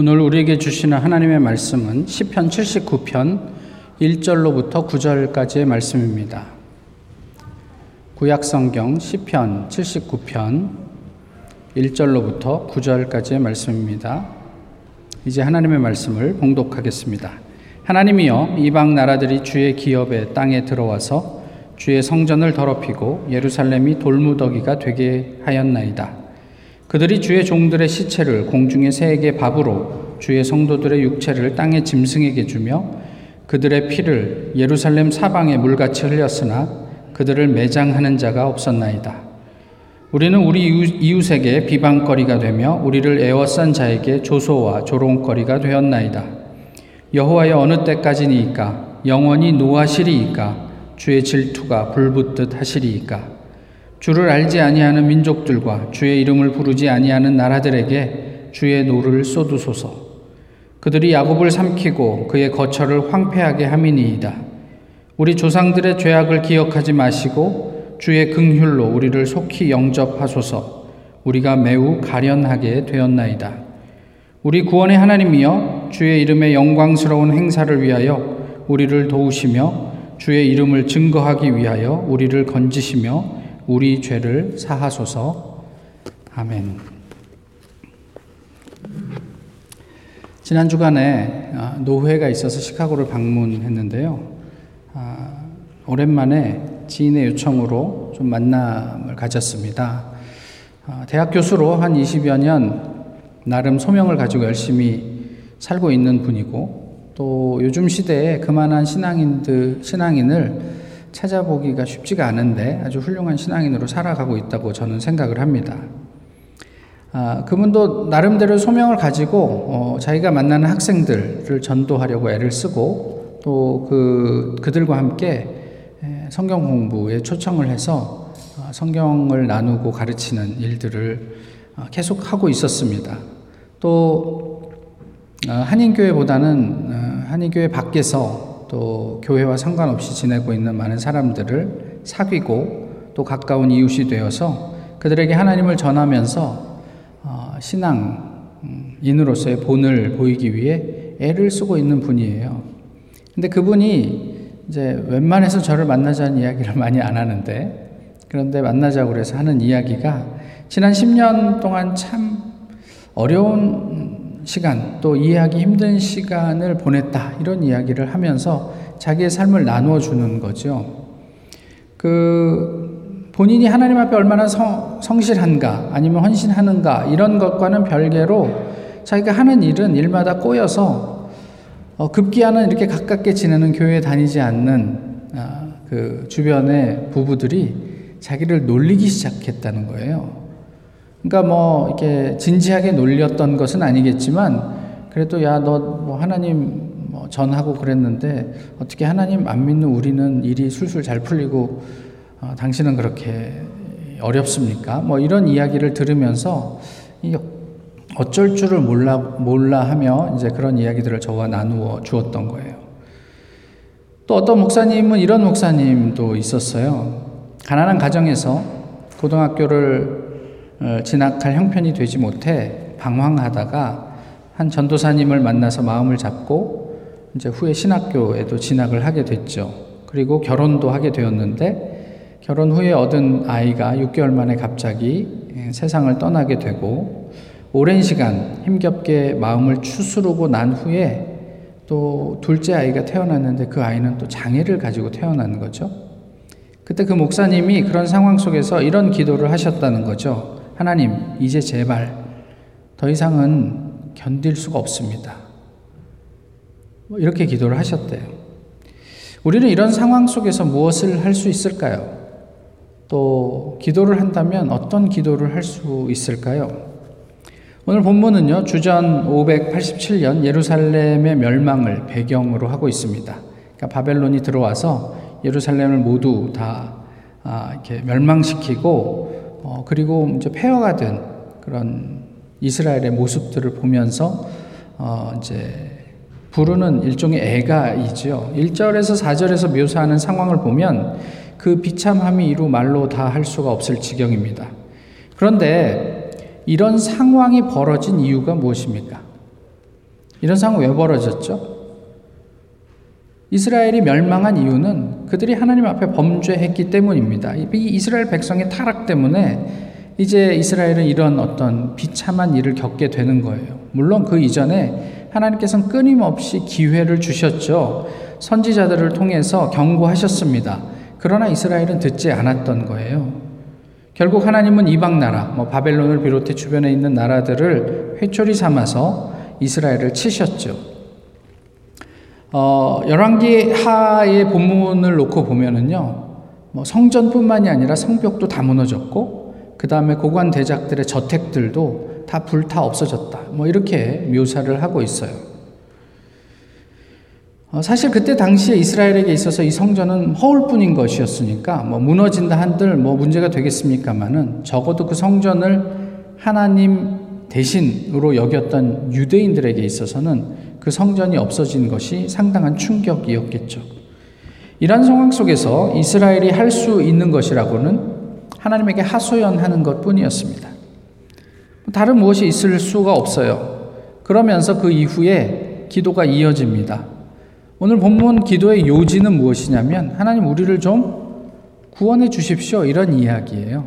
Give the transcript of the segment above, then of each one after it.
오늘 우리에게 주시는 하나님의 말씀은 시편 79편 1절로부터 9절까지의 말씀입니다. 구약 성경 시편 79편 1절로부터 9절까지의 말씀입니다. 이제 하나님의 말씀을 봉독하겠습니다. 하나님이여 이방 나라들이 주의 기업에 땅에 들어와서 주의 성전을 더럽히고 예루살렘이 돌무더기가 되게 하였나이다. 그들이 주의 종들의 시체를 공중의 새에게 밥으로 주의 성도들의 육체를 땅의 짐승에게 주며 그들의 피를 예루살렘 사방에 물같이 흘렸으나 그들을 매장하는 자가 없었나이다. 우리는 우리 이웃에게 비방거리가 되며 우리를 애워싼 자에게 조소와 조롱거리가 되었나이다. 여호와여 어느 때까지니이까 영원히 노하시리이까 주의 질투가 불붙듯 하시리이까 주를 알지 아니하는 민족들과 주의 이름을 부르지 아니하는 나라들에게 주의 노를 쏟으소서. 그들이 야곱을 삼키고 그의 거처를 황폐하게 함이니이다. 우리 조상들의 죄악을 기억하지 마시고 주의 긍휼로 우리를 속히 영접하소서. 우리가 매우 가련하게 되었나이다. 우리 구원의 하나님이여 주의 이름의 영광스러운 행사를 위하여 우리를 도우시며 주의 이름을 증거하기 위하여 우리를 건지시며 우리 죄를 사하소서. 아멘. 지난 주간에 아, 노회가 있어서 시카고를 방문했는데요. 아, 오랜만에 지인의 요청으로 좀 만남을 가졌습니다. 아, 대학 교수로 한 20여 년 나름 소명을 가지고 열심히 살고 있는 분이고 또 요즘 시대에 그만한 신앙인들 신앙인을 찾아보기가 쉽지가 않은데 아주 훌륭한 신앙인으로 살아가고 있다고 저는 생각을 합니다. 아, 그분도 나름대로 소명을 가지고 어, 자기가 만나는 학생들을 전도하려고 애를 쓰고 또 그, 그들과 함께 성경 공부에 초청을 해서 어, 성경을 나누고 가르치는 일들을 어, 계속 하고 있었습니다. 또 어, 한인교회보다는 어, 한인교회 밖에서 또 교회와 상관없이 지내고 있는 많은 사람들을 사귀고 또 가까운 이웃이 되어서 그들에게 하나님을 전하면서 어, 신앙인으로서의 본을 보이기 위해 애를 쓰고 있는 분이에요. 근데 그분이 이제 웬만해서 저를 만나자는 이야기를 많이 안 하는데 그런데 만나자고 그래서 하는 이야기가 지난 10년 동안 참 어려운 시간, 또 이해하기 힘든 시간을 보냈다. 이런 이야기를 하면서 자기의 삶을 나누어 주는 거죠. 그, 본인이 하나님 앞에 얼마나 성, 성실한가, 아니면 헌신하는가, 이런 것과는 별개로 자기가 하는 일은 일마다 꼬여서 어, 급기야는 이렇게 가깝게 지내는 교회에 다니지 않는 아, 그 주변의 부부들이 자기를 놀리기 시작했다는 거예요. 그러니까 뭐 이렇게 진지하게 놀렸던 것은 아니겠지만 그래도 야 너 뭐 하나님 뭐 전하고 그랬는데 어떻게 하나님 안 믿는 우리는 일이 술술 잘 풀리고 어, 당신은 그렇게 어렵습니까? 뭐 이런 이야기를 들으면서 어쩔 줄을 몰라 몰라 하며 이제 그런 이야기들을 저와 나누어 주었던 거예요. 또 어떤 목사님은 이런 목사님도 있었어요. 가난한 가정에서 고등학교를 어, 진학할 형편이 되지 못해 방황하다가 한 전도사님을 만나서 마음을 잡고 이제 후에 신학교에도 진학을 하게 됐죠. 그리고 결혼도 하게 되었는데 결혼 후에 얻은 아이가 6개월 만에 갑자기 예, 세상을 떠나게 되고 오랜 시간 힘겹게 마음을 추스르고 난 후에 또 둘째 아이가 태어났는데 그 아이는 또 장애를 가지고 태어난 거죠. 그때 그 목사님이 그런 상황 속에서 이런 기도를 하셨다는 거죠. 하나님, 이제 제발 더 이상은 견딜 수가 없습니다. 뭐 이렇게 기도를 하셨대요. 우리는 이런 상황 속에서 무엇을 할 수 있을까요? 또 기도를 한다면 어떤 기도를 할 수 있을까요? 오늘 본문은요, 주전 587년 예루살렘의 멸망을 배경으로 하고 있습니다. 그러니까 바벨론이 들어와서 예루살렘을 모두 다 아, 이렇게 멸망시키고 어, 그리고 이제 폐허가 된 그런 이스라엘의 모습들을 보면서 어, 이제 부르는 일종의 애가이죠. 1절에서 4절에서 묘사하는 상황을 보면 그 비참함이 이루 말로 다 할 수가 없을 지경입니다. 그런데 이런 상황이 벌어진 이유가 무엇입니까? 이런 상황 왜 벌어졌죠? 이스라엘이 멸망한 이유는 그들이 하나님 앞에 범죄했기 때문입니다. 이 이스라엘 백성의 타락 때문에 이제 이스라엘은 이런 어떤 비참한 일을 겪게 되는 거예요. 물론 그 이전에 하나님께서는 끊임없이 기회를 주셨죠. 선지자들을 통해서 경고하셨습니다. 그러나 이스라엘은 듣지 않았던 거예요. 결국 하나님은 이방 나라, 뭐 바벨론을 비롯해 주변에 있는 나라들을 회초리 삼아서 이스라엘을 치셨죠. 어, 열왕기 하의 본문을 놓고 보면은요, 뭐 성전뿐만이 아니라 성벽도 다 무너졌고, 그 다음에 고관 대작들의 저택들도 다 불타 없어졌다. 뭐 이렇게 묘사를 하고 있어요. 어, 사실 그때 당시에 이스라엘에게 있어서 이 성전은 허울뿐인 것이었으니까 뭐 무너진다 한들 뭐 문제가 되겠습니까만은 적어도 그 성전을 하나님 대신으로 여겼던 유대인들에게 있어서는 그 성전이 없어진 것이 상당한 충격이었겠죠. 이러한 상황 속에서 이스라엘이 할 수 있는 것이라고는 하나님에게 하소연하는 것 뿐이었습니다. 다른 무엇이 있을 수가 없어요. 그러면서 그 이후에 기도가 이어집니다. 오늘 본문 기도의 요지는 무엇이냐면 하나님 우리를 좀 구원해 주십시오. 이런 이야기예요.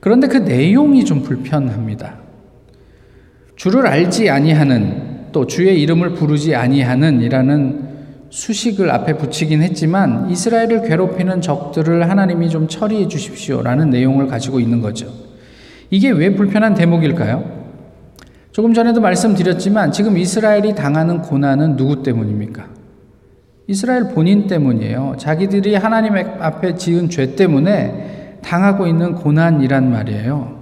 그런데 그 내용이 좀 불편합니다. 주를 알지 아니하는 또 주의 이름을 부르지 아니하는 이라는 수식을 앞에 붙이긴 했지만 이스라엘을 괴롭히는 적들을 하나님이 좀 처리해 주십시오라는 내용을 가지고 있는 거죠. 이게 왜 불편한 대목일까요? 조금 전에도 말씀드렸지만 지금 이스라엘이 당하는 고난은 누구 때문입니까? 이스라엘 본인 때문이에요. 자기들이 하나님 앞에 지은 죄 때문에 당하고 있는 고난이란 말이에요.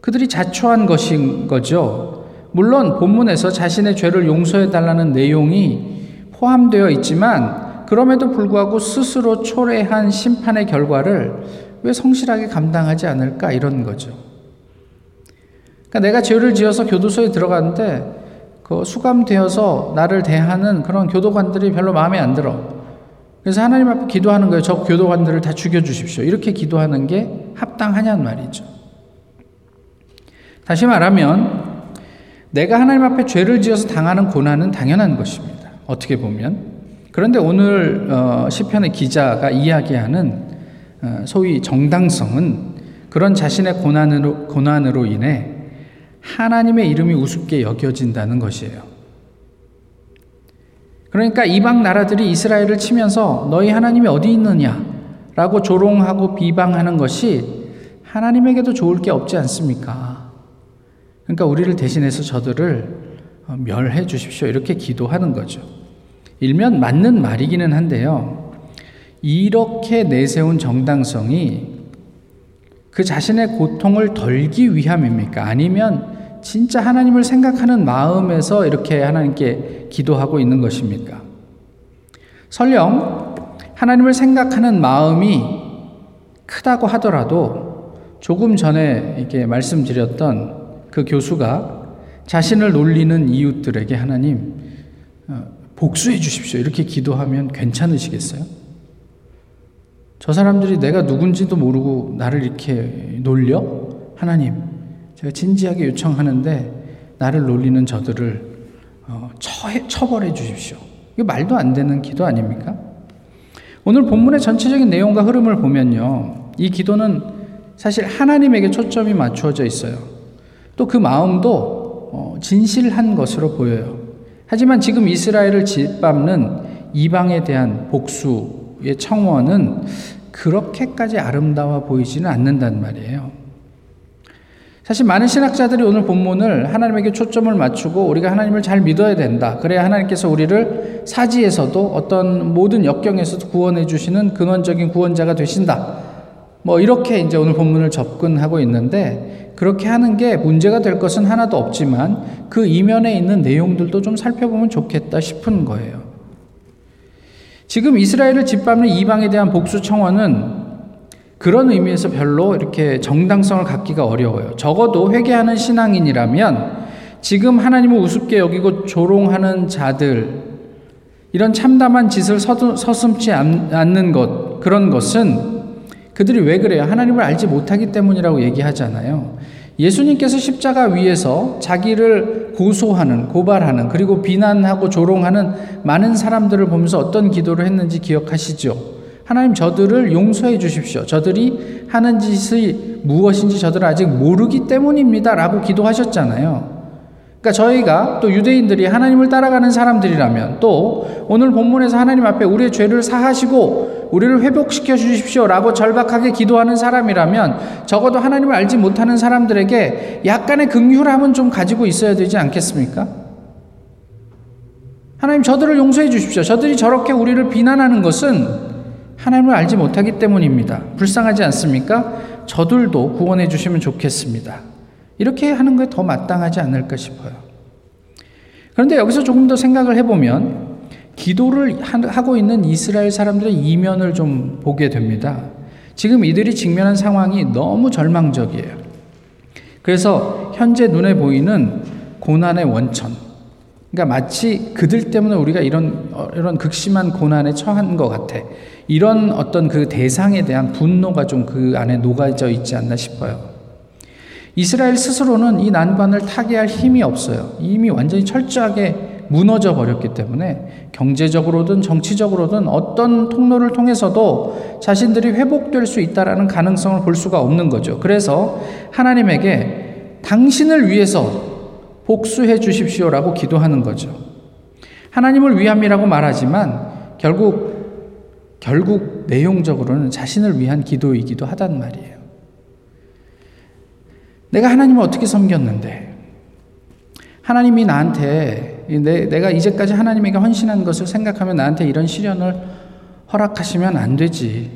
그들이 자초한 것인 거죠. 물론 본문에서 자신의 죄를 용서해 달라는 내용이 포함되어 있지만 그럼에도 불구하고 스스로 초래한 심판의 결과를 왜 성실하게 감당하지 않을까 이런 거죠. 그러니까 내가 죄를 지어서 교도소에 들어갔는데 그 수감되어서 나를 대하는 그런 교도관들이 별로 마음에 안 들어. 그래서 하나님 앞에 기도하는 거예요. 저 교도관들을 다 죽여 주십시오. 이렇게 기도하는 게 합당하냐는 말이죠. 다시 말하면 내가 하나님 앞에 죄를 지어서 당하는 고난은 당연한 것입니다. 어떻게 보면. 그런데 오늘 어, 시편의 기자가 이야기하는 어, 소위 정당성은 그런 자신의 고난으로, 고난으로 인해 하나님의 이름이 우습게 여겨진다는 것이에요. 그러니까 이방 나라들이 이스라엘을 치면서 너희 하나님이 어디 있느냐? 라고 조롱하고 비방하는 것이 하나님에게도 좋을 게 없지 않습니까? 그러니까 우리를 대신해서 저들을 어, 멸해 주십시오. 이렇게 기도하는 거죠. 일면 맞는 말이기는 한데요. 이렇게 내세운 정당성이 그 자신의 고통을 덜기 위함입니까? 아니면 진짜 하나님을 생각하는 마음에서 이렇게 하나님께 기도하고 있는 것입니까? 설령 하나님을 생각하는 마음이 크다고 하더라도 조금 전에 이렇게 말씀드렸던 그 교수가 자신을 놀리는 이웃들에게 하나님 어, 복수해 주십시오. 이렇게 기도하면 괜찮으시겠어요? 저 사람들이 내가 누군지도 모르고 나를 이렇게 놀려? 하나님, 제가 진지하게 요청하는데 나를 놀리는 저들을 어, 처해, 처벌해 주십시오. 이거 말도 안 되는 기도 아닙니까? 오늘 본문의 전체적인 내용과 흐름을 보면요. 이 기도는 사실 하나님에게 초점이 맞추어져 있어요. 또 그 마음도 어, 진실한 것으로 보여요. 하지만 지금 이스라엘을 짓밟는 이방에 대한 복수의 청원은 그렇게까지 아름다워 보이지는 않는단 말이에요. 사실 많은 신학자들이 오늘 본문을 하나님에게 초점을 맞추고 우리가 하나님을 잘 믿어야 된다. 그래야 하나님께서 우리를 사지에서도 어떤 모든 역경에서도 구원해 주시는 근원적인 구원자가 되신다. 뭐 이렇게 이제 오늘 본문을 접근하고 있는데 그렇게 하는 게 문제가 될 것은 하나도 없지만 그 이면에 있는 내용들도 좀 살펴보면 좋겠다 싶은 거예요. 지금 이스라엘을 짓밟는 이방에 대한 복수 청원은 그런 의미에서 별로 이렇게 정당성을 갖기가 어려워요. 적어도 회개하는 신앙인이라면 지금 하나님을 우습게 여기고 조롱하는 자들, 이런 참담한 짓을 서슴지 않는 것, 그런 것은 그들이 왜 그래요? 하나님을 알지 못하기 때문이라고 얘기하잖아요. 예수님께서 십자가 위에서 자기를 고소하는, 고발하는, 그리고 비난하고 조롱하는 많은 사람들을 보면서 어떤 기도를 했는지 기억하시죠? 하나님 저들을 용서해 주십시오. 저들이 하는 짓이 무엇인지 저들은 아직 모르기 때문입니다. 라고 기도하셨잖아요. 그러니까 저희가 또 유대인들이 하나님을 따라가는 사람들이라면 또 오늘 본문에서 하나님 앞에 우리의 죄를 사하시고 우리를 회복시켜 주십시오 라고 절박하게 기도하는 사람이라면 적어도 하나님을 알지 못하는 사람들에게 약간의 긍휼함은 좀 가지고 있어야 되지 않겠습니까? 하나님 저들을 용서해 주십시오. 저들이 저렇게 우리를 비난하는 것은 하나님을 알지 못하기 때문입니다. 불쌍하지 않습니까? 저들도 구원해 주시면 좋겠습니다. 이렇게 하는 게 더 마땅하지 않을까 싶어요. 그런데 여기서 조금 더 생각을 해보면 기도를 하고 있는 이스라엘 사람들의 이면을 좀 보게 됩니다. 지금 이들이 직면한 상황이 너무 절망적이에요. 그래서 현재 눈에 보이는 고난의 원천, 그러니까 마치 그들 때문에 우리가 이런 어, 이런 극심한 고난에 처한 것 같아. 이런 어떤 그 대상에 대한 분노가 좀 그 안에 녹아져 있지 않나 싶어요. 이스라엘 스스로는 이 난관을 타개할 힘이 없어요. 이미 완전히 철저하게 무너져 버렸기 때문에 경제적으로든 정치적으로든 어떤 통로를 통해서도 자신들이 회복될 수 있다라는 가능성을 볼 수가 없는 거죠. 그래서 하나님에게 당신을 위해서 복수해 주십시오라고 기도하는 거죠. 하나님을 위함이라고 말하지만 결국 결국 내용적으로는 자신을 위한 기도이기도 하단 말이에요. 내가 하나님을 어떻게 섬겼는데 하나님이 나한테 내, 가 이제까지 하나님에게 헌신한 것을 생각하면 나한테 이런 시련을 허락하시면 안 되지.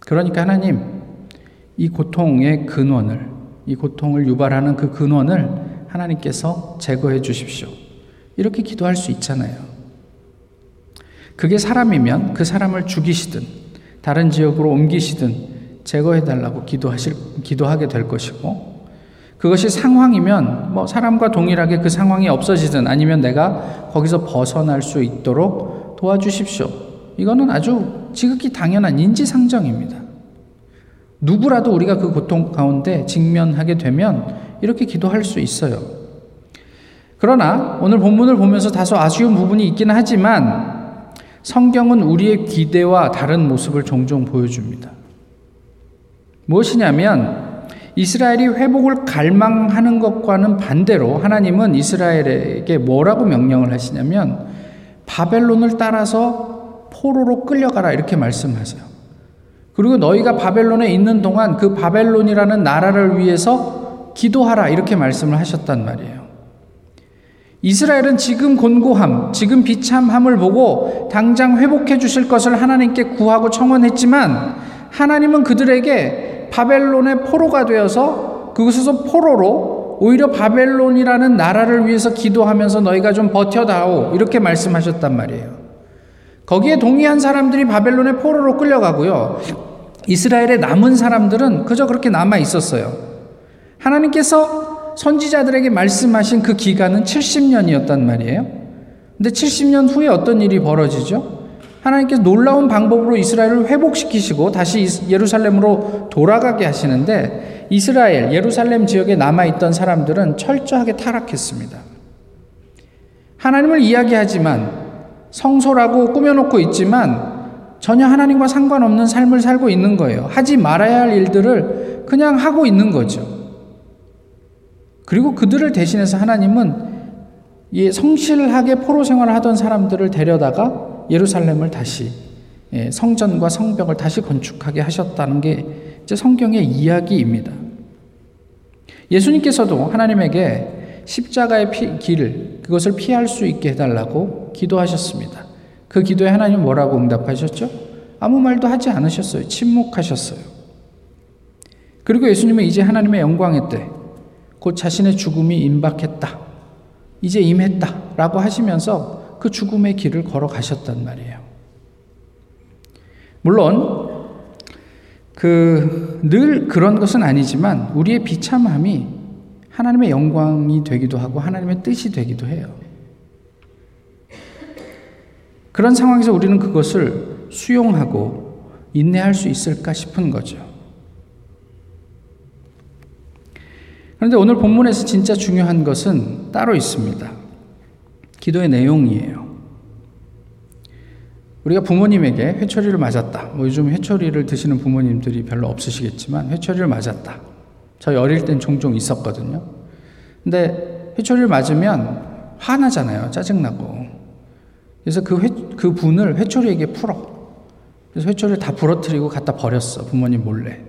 그러니까 하나님 이 고통의 근원을 이 고통을 유발하는 그 근원을 하나님께서 제거해 주십시오. 이렇게 기도할 수 있잖아요. 그게 사람이면 그 사람을 죽이시든 다른 지역으로 옮기시든 제거해 달라고 기도하실 기도하게 될 것이고 그것이 상황이면 뭐 사람과 동일하게 그 상황이 없어지든 아니면 내가 거기서 벗어날 수 있도록 도와주십시오. 이거는 아주 지극히 당연한 인지상정입니다. 누구라도 우리가 그 고통 가운데 직면하게 되면 이렇게 기도할 수 있어요. 그러나 오늘 본문을 보면서 다소 아쉬운 부분이 있긴 하지만 성경은 우리의 기대와 다른 모습을 종종 보여줍니다. 무엇이냐면 이스라엘이 회복을 갈망하는 것과는 반대로 하나님은 이스라엘에게 뭐라고 명령을 하시냐면 바벨론을 따라서 포로로 끌려가라 이렇게 말씀하세요. 그리고 너희가 바벨론에 있는 동안 그 바벨론이라는 나라를 위해서 기도하라 이렇게 말씀을 하셨단 말이에요. 이스라엘은 지금 곤고함, 지금 비참함을 보고 당장 회복해 주실 것을 하나님께 구하고 청원했지만 하나님은 그들에게 바벨론의 포로가 되어서 그곳에서 포로로 오히려 바벨론이라는 나라를 위해서 기도하면서 너희가 좀 버텨다오 이렇게 말씀하셨단 말이에요. 거기에 동의한 사람들이 바벨론의 포로로 끌려가고요. 이스라엘의 남은 사람들은 그저 그렇게 남아 있었어요. 하나님께서 선지자들에게 말씀하신 그 기간은 70년이었단 말이에요. 근데 70년 후에 어떤 일이 벌어지죠? 하나님께서 놀라운 방법으로 이스라엘을 회복시키시고 다시 예루살렘으로 돌아가게 하시는데 이스라엘, 예루살렘 지역에 남아있던 사람들은 철저하게 타락했습니다. 하나님을 이야기하지만 성소라고 꾸며놓고 있지만 전혀 하나님과 상관없는 삶을 살고 있는 거예요. 하지 말아야 할 일들을 그냥 하고 있는 거죠. 그리고 그들을 대신해서 하나님은 이 성실하게 포로 생활을 하던 사람들을 데려다가 예루살렘을 다시 예, 성전과 성벽을 다시 건축하게 하셨다는 게 이제 성경의 이야기입니다. 예수님께서도 하나님에게 십자가의 피, 길, 그것을 피할 수 있게 해달라고 기도하셨습니다. 그 기도에 하나님 뭐라고 응답하셨죠? 아무 말도 하지 않으셨어요. 침묵하셨어요. 그리고 예수님은 이제 하나님의 영광의 때, 곧 자신의 죽음이 임박했다. 이제 임했다. 라고 하시면서 그 죽음의 길을 걸어가셨단 말이에요. 물론, 그, 늘 그런 것은 아니지만, 우리의 비참함이 하나님의 영광이 되기도 하고, 하나님의 뜻이 되기도 해요. 그런 상황에서 우리는 그것을 수용하고 인내할 수 있을까 싶은 거죠. 그런데 오늘 본문에서 진짜 중요한 것은 따로 있습니다. 기도의 내용이에요. 우리가 부모님에게 회초리를 맞았다. 뭐 요즘 회초리를 드시는 부모님들이 별로 없으시겠지만 회초리를 맞았다. 저희 어릴 땐 종종 있었거든요. 근데 회초리를 맞으면 화나잖아요. 짜증나고. 그래서 그, 회, 그 분을 회초리에게 풀어. 그래서 회초리를 다 부러뜨리고 갖다 버렸어. 부모님 몰래.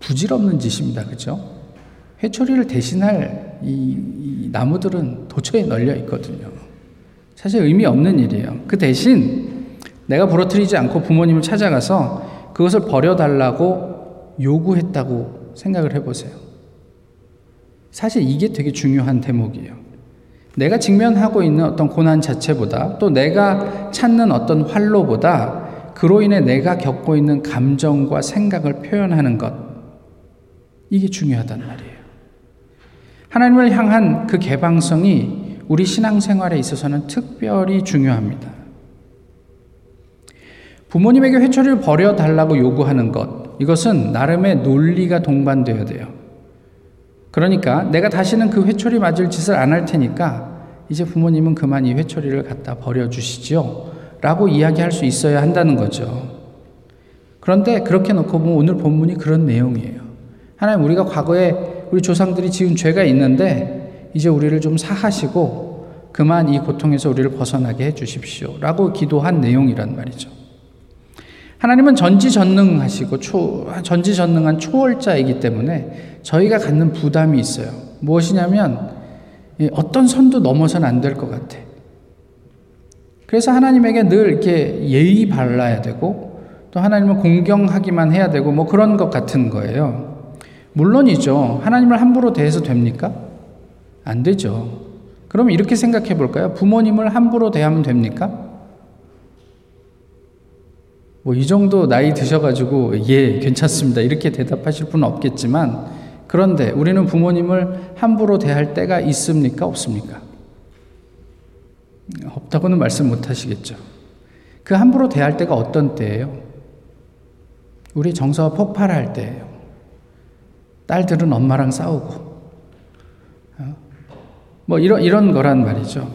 부질없는 짓입니다. 그죠? 회초리를 대신할 이, 이 나무들은 도처에 널려 있거든요. 사실 의미 없는 일이에요. 그 대신 내가 부러뜨리지 않고 부모님을 찾아가서 그것을 버려달라고 요구했다고 생각을 해보세요. 사실 이게 되게 중요한 대목이에요. 내가 직면하고 있는 어떤 고난 자체보다 또 내가 찾는 어떤 활로보다 그로 인해 내가 겪고 있는 감정과 생각을 표현하는 것. 이게 중요하단 말이에요. 하나님을 향한 그 개방성이 우리 신앙생활에 있어서는 특별히 중요합니다. 부모님에게 회초리를 버려달라고 요구하는 것. 이것은 나름의 논리가 동반되어야 돼요. 그러니까 내가 다시는 그 회초리 맞을 짓을 안 할 테니까 이제 부모님은 그만 이 회초리를 갖다 버려주시지요. 라고 이야기할 수 있어야 한다는 거죠. 그런데 그렇게 놓고 보면 오늘 본문이 그런 내용이에요. 하나님 우리가 과거에 우리 조상들이 지은 죄가 있는데 이제 우리를 좀 사하시고 그만 이 고통에서 우리를 벗어나게 해 주십시오. 라고 기도한 내용이란 말이죠. 하나님은 전지전능하시고 초, 전지전능한 초월자이기 때문에 저희가 갖는 부담이 있어요. 무엇이냐면 어떤 선도 넘어선 안 될 것 같아. 그래서 하나님에게 늘 이렇게 예의 발라야 되고 또 하나님을 공경하기만 해야 되고 뭐 그런 것 같은 거예요. 물론이죠. 하나님을 함부로 대해서 됩니까? 안 되죠. 그럼 이렇게 생각해 볼까요? 부모님을 함부로 대하면 됩니까? 뭐 이 정도 나이 드셔가지고 예 괜찮습니다 이렇게 대답하실 분은 없겠지만 그런데 우리는 부모님을 함부로 대할 때가 있습니까 없습니까? 없다고는 말씀 못 하시겠죠. 그 함부로 대할 때가 어떤 때예요? 우리 정서가 폭발할 때예요. 딸들은 엄마랑 싸우고 어? 뭐 이런 이런 거란 말이죠.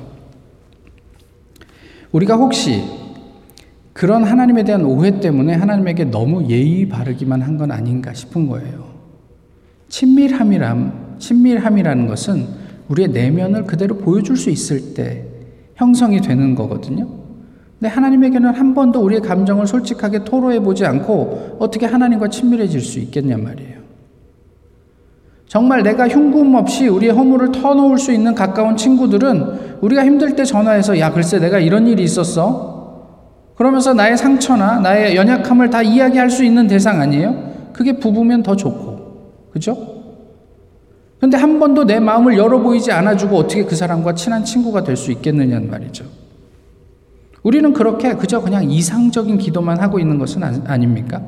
우리가 혹시 그런 하나님에 대한 오해 때문에 하나님에게 너무 예의 바르기만 한 건 아닌가 싶은 거예요. 친밀함이람, 친밀함이라는 것은 우리의 내면을 그대로 보여줄 수 있을 때 형성이 되는 거거든요. 근데 하나님에게는 한 번도 우리의 감정을 솔직하게 토로해 보지 않고 어떻게 하나님과 친밀해질 수 있겠냔 말이에요. 정말 내가 흉금 없이 우리의 허물을 터놓을 수 있는 가까운 친구들은 우리가 힘들 때 전화해서 야, 글쎄 내가 이런 일이 있었어. 그러면서 나의 상처나 나의 연약함을 다 이야기할 수 있는 대상 아니에요? 그게 부부면 더 좋고. 그죠? 근데 한 번도 내 마음을 열어 보이지 않아주고 어떻게 그 사람과 친한 친구가 될 수 있겠느냐는 말이죠. 우리는 그렇게 그저 그냥 이상적인 기도만 하고 있는 것은 아닙니까?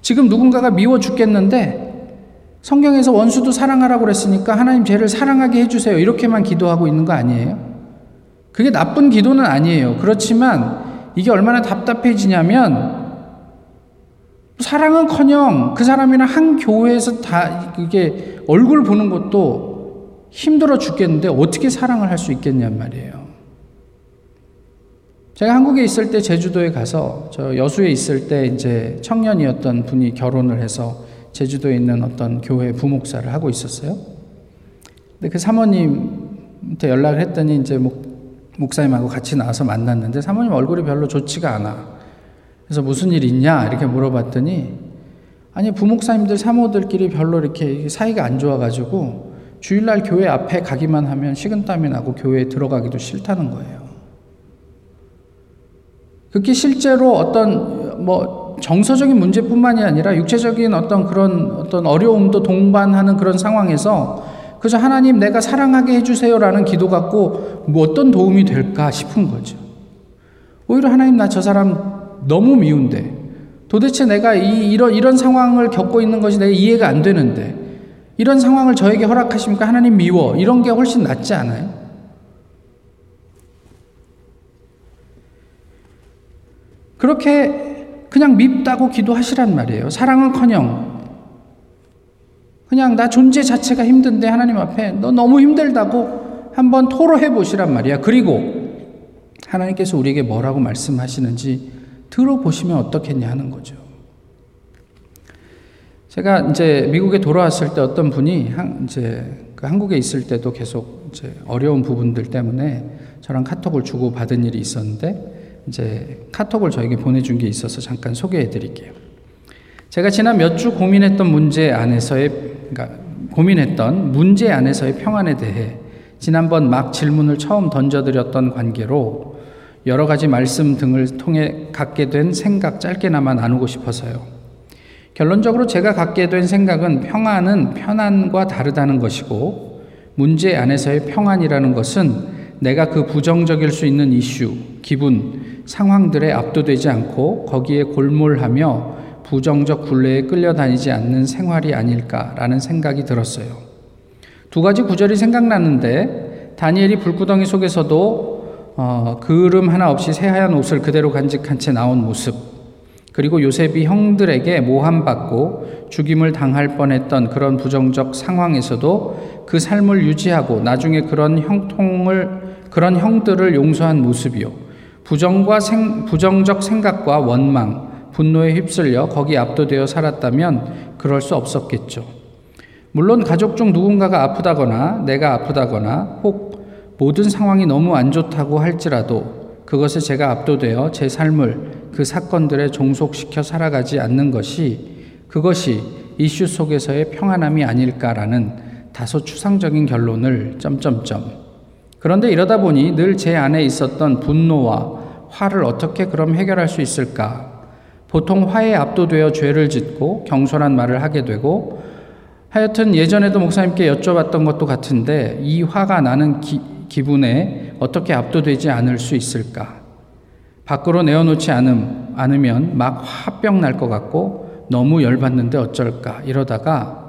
지금 누군가가 미워 죽겠는데 성경에서 원수도 사랑하라고 그랬으니까 하나님 죄를 사랑하게 해주세요. 이렇게만 기도하고 있는 거 아니에요? 그게 나쁜 기도는 아니에요. 그렇지만 이게 얼마나 답답해지냐면 사랑은 커녕 그 사람이랑 한 교회에서 다 이게 얼굴 보는 것도 힘들어 죽겠는데 어떻게 사랑을 할 수 있겠냔 말이에요. 제가 한국에 있을 때 제주도에 가서 저 여수에 있을 때 이제 청년이었던 분이 결혼을 해서 제주도에 있는 어떤 교회 부목사를 하고 있었어요. 근데 그 사모님한테 연락을 했더니 이제 뭐 목사님하고 같이 나와서 만났는데 사모님 얼굴이 별로 좋지가 않아. 그래서 무슨 일 있냐 이렇게 물어봤더니 아니 부목사님들 사모들끼리 별로 이렇게 사이가 안 좋아가지고 주일날 교회 앞에 가기만 하면 식은땀이 나고 교회에 들어가기도 싫다는 거예요. 그게 실제로 어떤 뭐 정서적인 문제뿐만이 아니라 육체적인 어떤 그런 어떤 어려움도 동반하는 그런 상황에서 그래서 하나님 내가 사랑하게 해주세요라는 기도 갖고 뭐 어떤 도움이 될까 싶은 거죠. 오히려 하나님 나 저 사람 너무 미운데 도대체 내가 이, 이런, 이런 상황을 겪고 있는 것이 내가 이해가 안 되는데 이런 상황을 저에게 허락하십니까? 하나님 미워. 이런 게 훨씬 낫지 않아요? 그렇게 그냥 밉다고 기도하시란 말이에요. 사랑은 커녕 그냥 나 존재 자체가 힘든데 하나님 앞에 너 너무 힘들다고 한번 토로해 보시란 말이야. 그리고 하나님께서 우리에게 뭐라고 말씀하시는지 들어보시면 어떻겠냐 하는 거죠. 제가 이제 미국에 돌아왔을 때 어떤 분이 한, 이제 그 한국에 있을 때도 계속 이제 어려운 부분들 때문에 저랑 카톡을 주고 받은 일이 있었는데 이제 카톡을 저에게 보내준 게 있어서 잠깐 소개해 드릴게요. 제가 지난 몇 주 고민했던 문제 안에서의 그러니까 고민했던 문제 안에서의 평안에 대해 지난번 막 질문을 처음 던져드렸던 관계로 여러 가지 말씀 등을 통해 갖게 된 생각 짧게나마 나누고 싶어서요. 결론적으로 제가 갖게 된 생각은 평안은 편안과 다르다는 것이고 문제 안에서의 평안이라는 것은 내가 그 부정적일 수 있는 이슈, 기분, 상황들에 압도되지 않고 거기에 골몰하며 부정적 굴레에 끌려다니지 않는 생활이 아닐까라는 생각이 들었어요. 두 가지 구절이 생각나는데 다니엘이 불구덩이 속에서도 어, 그름 하나 없이 새하얀 옷을 그대로 간직한 채 나온 모습, 그리고 요셉이 형들에게 모함받고 죽임을 당할 뻔했던 그런 부정적 상황에서도 그 삶을 유지하고 나중에 그런 형통을 그런 형들을 용서한 모습이요. 부정과 생, 부정적 생각과 원망, 분노에 휩쓸려 거기 압도되어 살았다면 그럴 수 없었겠죠. 물론 가족 중 누군가가 아프다거나 내가 아프다거나 혹 모든 상황이 너무 안 좋다고 할지라도 그것에 제가 압도되어 제 삶을 그 사건들에 종속시켜 살아가지 않는 것이 그것이 이슈 속에서의 평안함이 아닐까라는 다소 추상적인 결론을 점점점. 그런데 이러다 보니 늘 제 안에 있었던 분노와 화를 어떻게 그럼 해결할 수 있을까? 보통 화에 압도되어 죄를 짓고 경솔한 말을 하게 되고 하여튼 예전에도 목사님께 여쭤봤던 것도 같은데 이 화가 나는 기, 기분에 어떻게 압도되지 않을 수 있을까? 밖으로 내어놓지 않음, 않으면 막 화병 날 것 같고 너무 열받는데 어쩔까 이러다가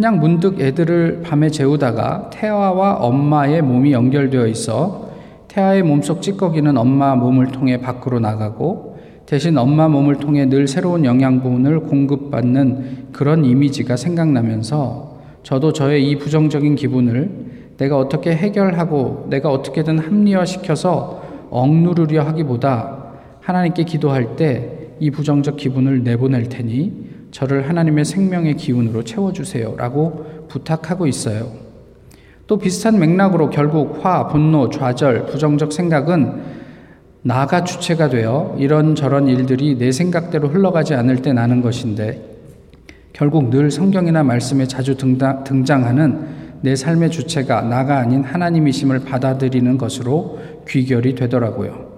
그냥 문득 애들을 밤에 재우다가 태아와 엄마의 몸이 연결되어 있어 태아의 몸속 찌꺼기는 엄마 몸을 통해 밖으로 나가고 대신 엄마 몸을 통해 늘 새로운 영양분을 공급받는 그런 이미지가 생각나면서 저도 저의 이 부정적인 기분을 내가 어떻게 해결하고 내가 어떻게든 합리화시켜서 억누르려 하기보다 하나님께 기도할 때 이 부정적 기분을 내보낼 테니 저를 하나님의 생명의 기운으로 채워주세요. 라고 부탁하고 있어요. 또 비슷한 맥락으로 결국 화, 분노, 좌절, 부정적 생각은 나가 주체가 되어 이런저런 일들이 내 생각대로 흘러가지 않을 때 나는 것인데 결국 늘 성경이나 말씀에 자주 등장하는 내 삶의 주체가 나가 아닌 하나님이심을 받아들이는 것으로 귀결이 되더라고요.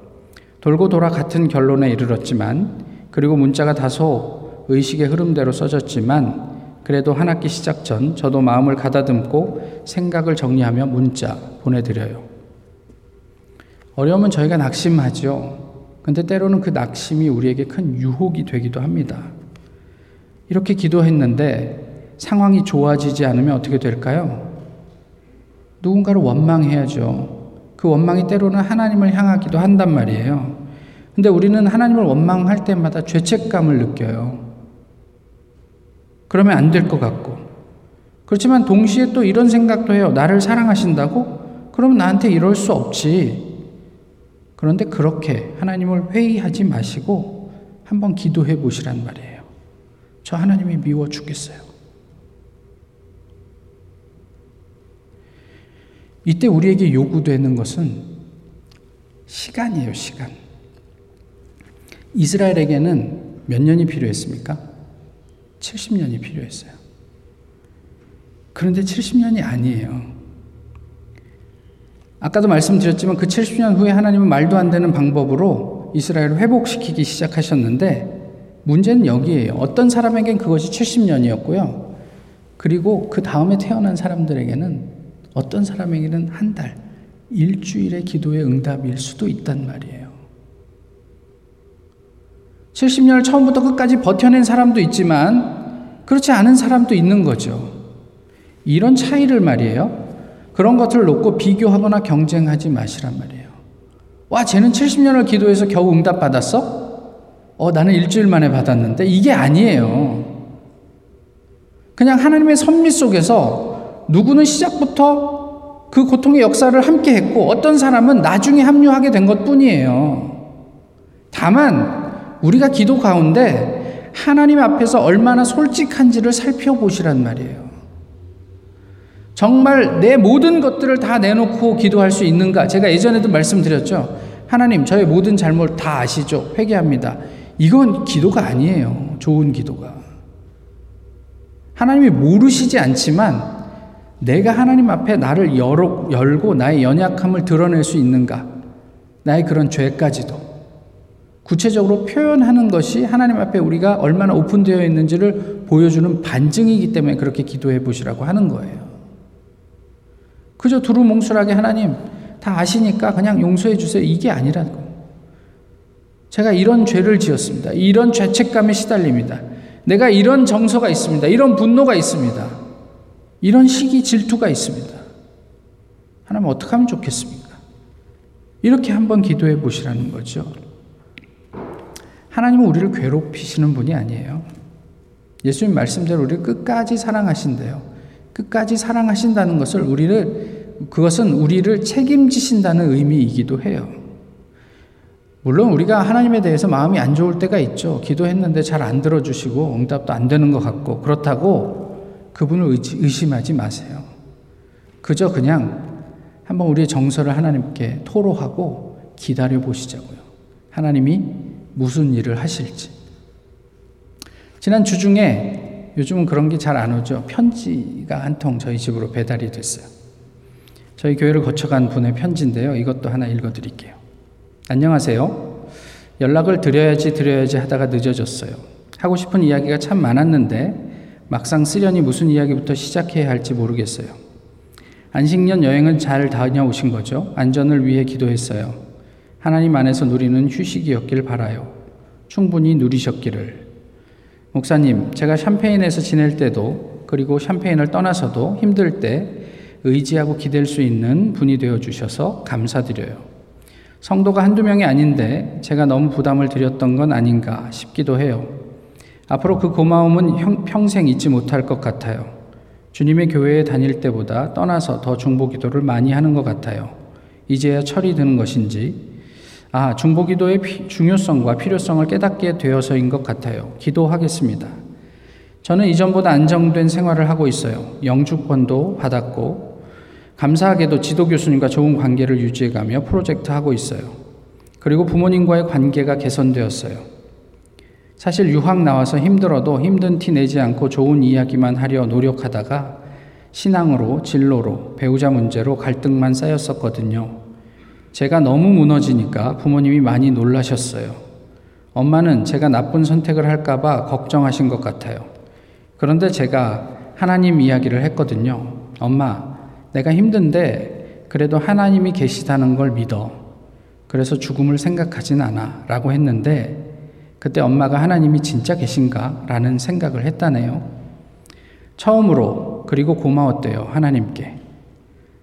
돌고 돌아 같은 결론에 이르렀지만 그리고 문자가 다소 의식의 흐름대로 써졌지만 그래도 한 학기 시작 전 저도 마음을 가다듬고 생각을 정리하며 문자 보내드려요. 어려우면 저희가 낙심하죠. 근데 때로는 그 낙심이 우리에게 큰 유혹이 되기도 합니다. 이렇게 기도했는데 상황이 좋아지지 않으면 어떻게 될까요? 누군가를 원망해야죠. 그 원망이 때로는 하나님을 향하기도 한단 말이에요. 근데 우리는 하나님을 원망할 때마다 죄책감을 느껴요. 그러면 안 될 것 같고. 그렇지만 동시에 또 이런 생각도 해요. 나를 사랑하신다고? 그럼 나한테 이럴 수 없지. 그런데 그렇게 하나님을 회의하지 마시고 한번 기도해 보시란 말이에요. 저 하나님이 미워 죽겠어요. 이때 우리에게 요구되는 것은 시간이에요, 시간. 이스라엘에게는 몇 년이 필요했습니까? 70년이 필요했어요. 그런데 70년이 아니에요. 아까도 말씀드렸지만 그 70년 후에 하나님은 말도 안 되는 방법으로 이스라엘을 회복시키기 시작하셨는데 문제는 여기에요. 어떤 사람에겐 그것이 70년이었고요. 그리고 그 다음에 태어난 사람들에게는 어떤 사람에게는 한 달, 일주일의 기도의 응답일 수도 있단 말이에요. 70년을 처음부터 끝까지 버텨낸 사람도 있지만 그렇지 않은 사람도 있는 거죠. 이런 차이를 말이에요. 그런 것들을 놓고 비교하거나 경쟁하지 마시란 말이에요. 와, 쟤는 70년을 기도해서 겨우 응답 받았어? 어, 나는 일주일 만에 받았는데 이게 아니에요. 그냥 하나님의 섭리 속에서 누구는 시작부터 그 고통의 역사를 함께 했고 어떤 사람은 나중에 합류하게 된 것 뿐이에요. 다만 우리가 기도 가운데 하나님 앞에서 얼마나 솔직한지를 살펴보시란 말이에요. 정말 내 모든 것들을 다 내놓고 기도할 수 있는가? 제가 예전에도 말씀드렸죠. 하나님, 저의 모든 잘못 다 아시죠? 회개합니다. 이건 기도가 아니에요. 좋은 기도가. 하나님이 모르시지 않지만 내가 하나님 앞에 나를 열고 나의 연약함을 드러낼 수 있는가? 나의 그런 죄까지도. 구체적으로 표현하는 것이 하나님 앞에 우리가 얼마나 오픈되어 있는지를 보여주는 반증이기 때문에 그렇게 기도해 보시라고 하는 거예요. 그저 두루뭉술하게 하나님 다 아시니까 그냥 용서해 주세요. 이게 아니라고. 제가 이런 죄를 지었습니다. 이런 죄책감에 시달립니다. 내가 이런 정서가 있습니다. 이런 분노가 있습니다. 이런 시기 질투가 있습니다. 하나님 어떻게 하면 좋겠습니까? 이렇게 한번 기도해 보시라는 거죠. 하나님은 우리를 괴롭히시는 분이 아니에요. 예수님 말씀대로 우리를 끝까지 사랑하신대요. 끝까지 사랑하신다는 것을 우리를 그것은 우리를 책임지신다는 의미이기도 해요. 물론 우리가 하나님에 대해서 마음이 안 좋을 때가 있죠. 기도했는데 잘 안 들어주시고 응답도 안 되는 것 같고 그렇다고 그분을 의심하지 마세요. 그저 그냥 한번 우리의 정서를 하나님께 토로하고 기다려 보시자고요. 하나님이 무슨 일을 하실지. 지난 주 중에 요즘은 그런 게 잘 안 오죠. 편지가 한 통 저희 집으로 배달이 됐어요. 저희 교회를 거쳐간 분의 편지인데요. 이것도 하나 읽어 드릴게요. 안녕하세요. 연락을 드려야지 드려야지 하다가 늦어졌어요. 하고 싶은 이야기가 참 많았는데 막상 쓰려니 무슨 이야기부터 시작해야 할지 모르겠어요. 안식년 여행은 잘 다녀오신 거죠? 안전을 위해 기도했어요. 하나님 안에서 누리는 휴식이었길 바라요. 충분히 누리셨기를. 목사님, 제가 샴페인에서 지낼 때도 그리고 샴페인을 떠나서도 힘들 때 의지하고 기댈 수 있는 분이 되어 주셔서 감사드려요. 성도가 한두 명이 아닌데 제가 너무 부담을 드렸던 건 아닌가 싶기도 해요. 앞으로 그 고마움은 평생 잊지 못할 것 같아요. 주님의 교회에 다닐 때보다 떠나서 더 중보 기도를 많이 하는 것 같아요. 이제야 철이 드는 것인지 아, 중보기도의 중요성과 필요성을 깨닫게 되어서인 것 같아요. 기도하겠습니다. 저는 이전보다 안정된 생활을 하고 있어요. 영주권도 받았고, 감사하게도 지도 교수님과 좋은 관계를 유지해가며 프로젝트 하고 있어요. 그리고 부모님과의 관계가 개선되었어요. 사실 유학 나와서 힘들어도 힘든 티 내지 않고 좋은 이야기만 하려 노력하다가 신앙으로, 진로로, 배우자 문제로 갈등만 쌓였었거든요. 제가 너무 무너지니까 부모님이 많이 놀라셨어요. 엄마는 제가 나쁜 선택을 할까봐 걱정하신 것 같아요. 그런데 제가 하나님 이야기를 했거든요. 엄마, 내가 힘든데 그래도 하나님이 계시다는 걸 믿어. 그래서 죽음을 생각하진 않아. 라고 했는데 그때 엄마가 하나님이 진짜 계신가? 라는 생각을 했다네요. 처음으로 그리고 고마웠대요. 하나님께.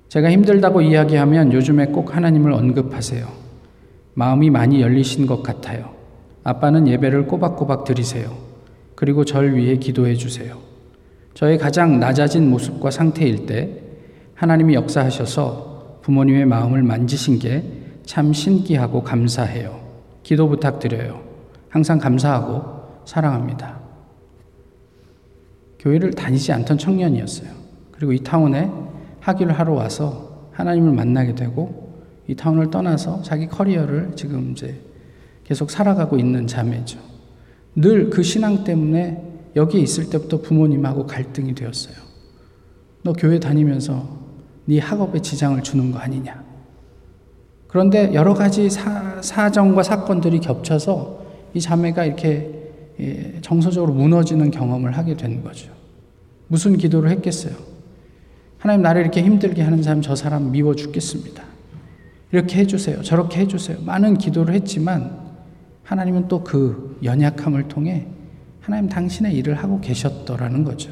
제가 힘들다고 이야기하면 요즘에 꼭 하나님을 언급하세요. 마음이 많이 열리신 것 같아요. 아빠는 예배를 꼬박꼬박 드리세요. 그리고 절 위해 기도해 주세요. 저의 가장 낮아진 모습과 상태일 때 하나님이 역사하셔서 부모님의 마음을 만지신 게 참 신기하고 감사해요. 기도 부탁드려요. 항상 감사하고 사랑합니다. 교회를 다니지 않던 청년이었어요. 그리고 이 타운에 학위를 하러 와서 하나님을 만나게 되고 이 타운을 떠나서 자기 커리어를 지금 이제 계속 살아가고 있는 자매죠. 늘 그 신앙 때문에 여기에 있을 때부터 부모님하고 갈등이 되었어요. 너 교회 다니면서 네 학업에 지장을 주는 거 아니냐. 그런데 여러 가지 사, 사정과 사건들이 겹쳐서 이 자매가 이렇게 예, 정서적으로 무너지는 경험을 하게 된 거죠. 무슨 기도를 했겠어요? 하나님 나를 이렇게 힘들게 하는 사람 저 사람 미워 죽겠습니다. 이렇게 해주세요. 저렇게 해주세요. 많은 기도를 했지만 하나님은 또 그 연약함을 통해 하나님 당신의 일을 하고 계셨더라는 거죠.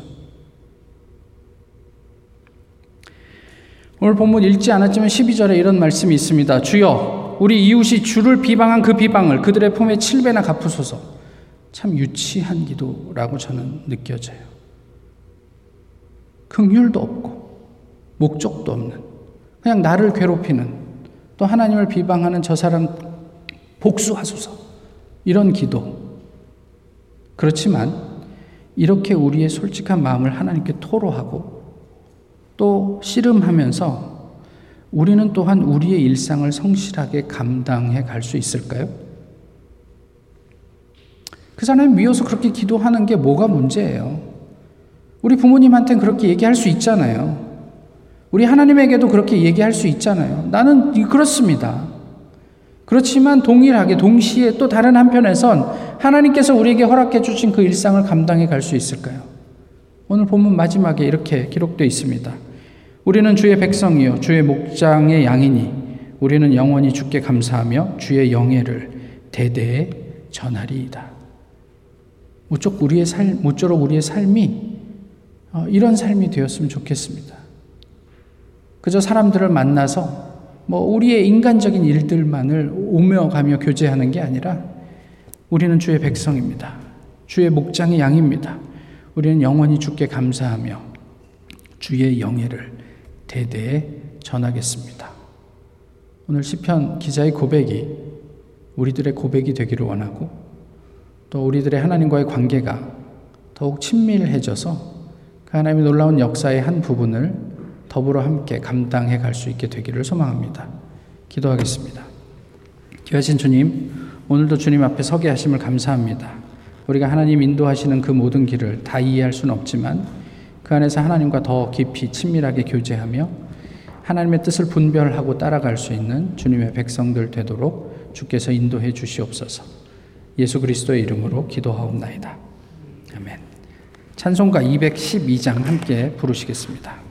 오늘 본문 읽지 않았지만 12절에 이런 말씀이 있습니다. 주여, 우리 이웃이 주를 비방한 그 비방을 그들의 품에 7배나 갚으소서. 참 유치한 기도라고 저는 느껴져요. 긍휼도 없고 목적도 없는 그냥 나를 괴롭히는 또 하나님을 비방하는 저 사람 복수하소서 이런 기도 그렇지만 이렇게 우리의 솔직한 마음을 하나님께 토로하고 또 씨름하면서 우리는 또한 우리의 일상을 성실하게 감당해 갈 수 있을까요? 그 사람이 미워서 그렇게 기도하는 게 뭐가 문제예요? 우리 부모님한테는 그렇게 얘기할 수 있잖아요. 우리 하나님에게도 그렇게 얘기할 수 있잖아요. 나는 그렇습니다. 그렇지만 동일하게 동시에 또 다른 한편에선 하나님께서 우리에게 허락해 주신 그 일상을 감당해 갈 수 있을까요? 오늘 본문 마지막에 이렇게 기록되어 있습니다. 우리는 주의 백성이요 주의 목장의 양이니 우리는 영원히 주께 감사하며 주의 영예를 대대에 전하리이다. 모쪼록 우리의 삶, 모쪼록 우리의 삶이 어, 이런 삶이 되었으면 좋겠습니다. 그저 사람들을 만나서 뭐 우리의 인간적인 일들만을 오며 가며 교제하는 게 아니라 우리는 주의 백성입니다. 주의 목장의 양입니다. 우리는 영원히 주께 감사하며 주의 영예를 대대에 전하겠습니다. 오늘 시편 기자의 고백이 우리들의 고백이 되기를 원하고 또 우리들의 하나님과의 관계가 더욱 친밀해져서 그 하나님의 놀라운 역사의 한 부분을 더불어 함께 감당해 갈 수 있게 되기를 소망합니다. 기도하겠습니다. 귀하신 주님, 오늘도 주님 앞에 서게 하심을 감사합니다. 우리가 하나님 인도하시는 그 모든 길을 다 이해할 수는 없지만 그 안에서 하나님과 더 깊이 친밀하게 교제하며 하나님의 뜻을 분별하고 따라갈 수 있는 주님의 백성들 되도록 주께서 인도해 주시옵소서. 예수 그리스도의 이름으로 기도하옵나이다. 아멘. 찬송가 212장 함께 부르시겠습니다.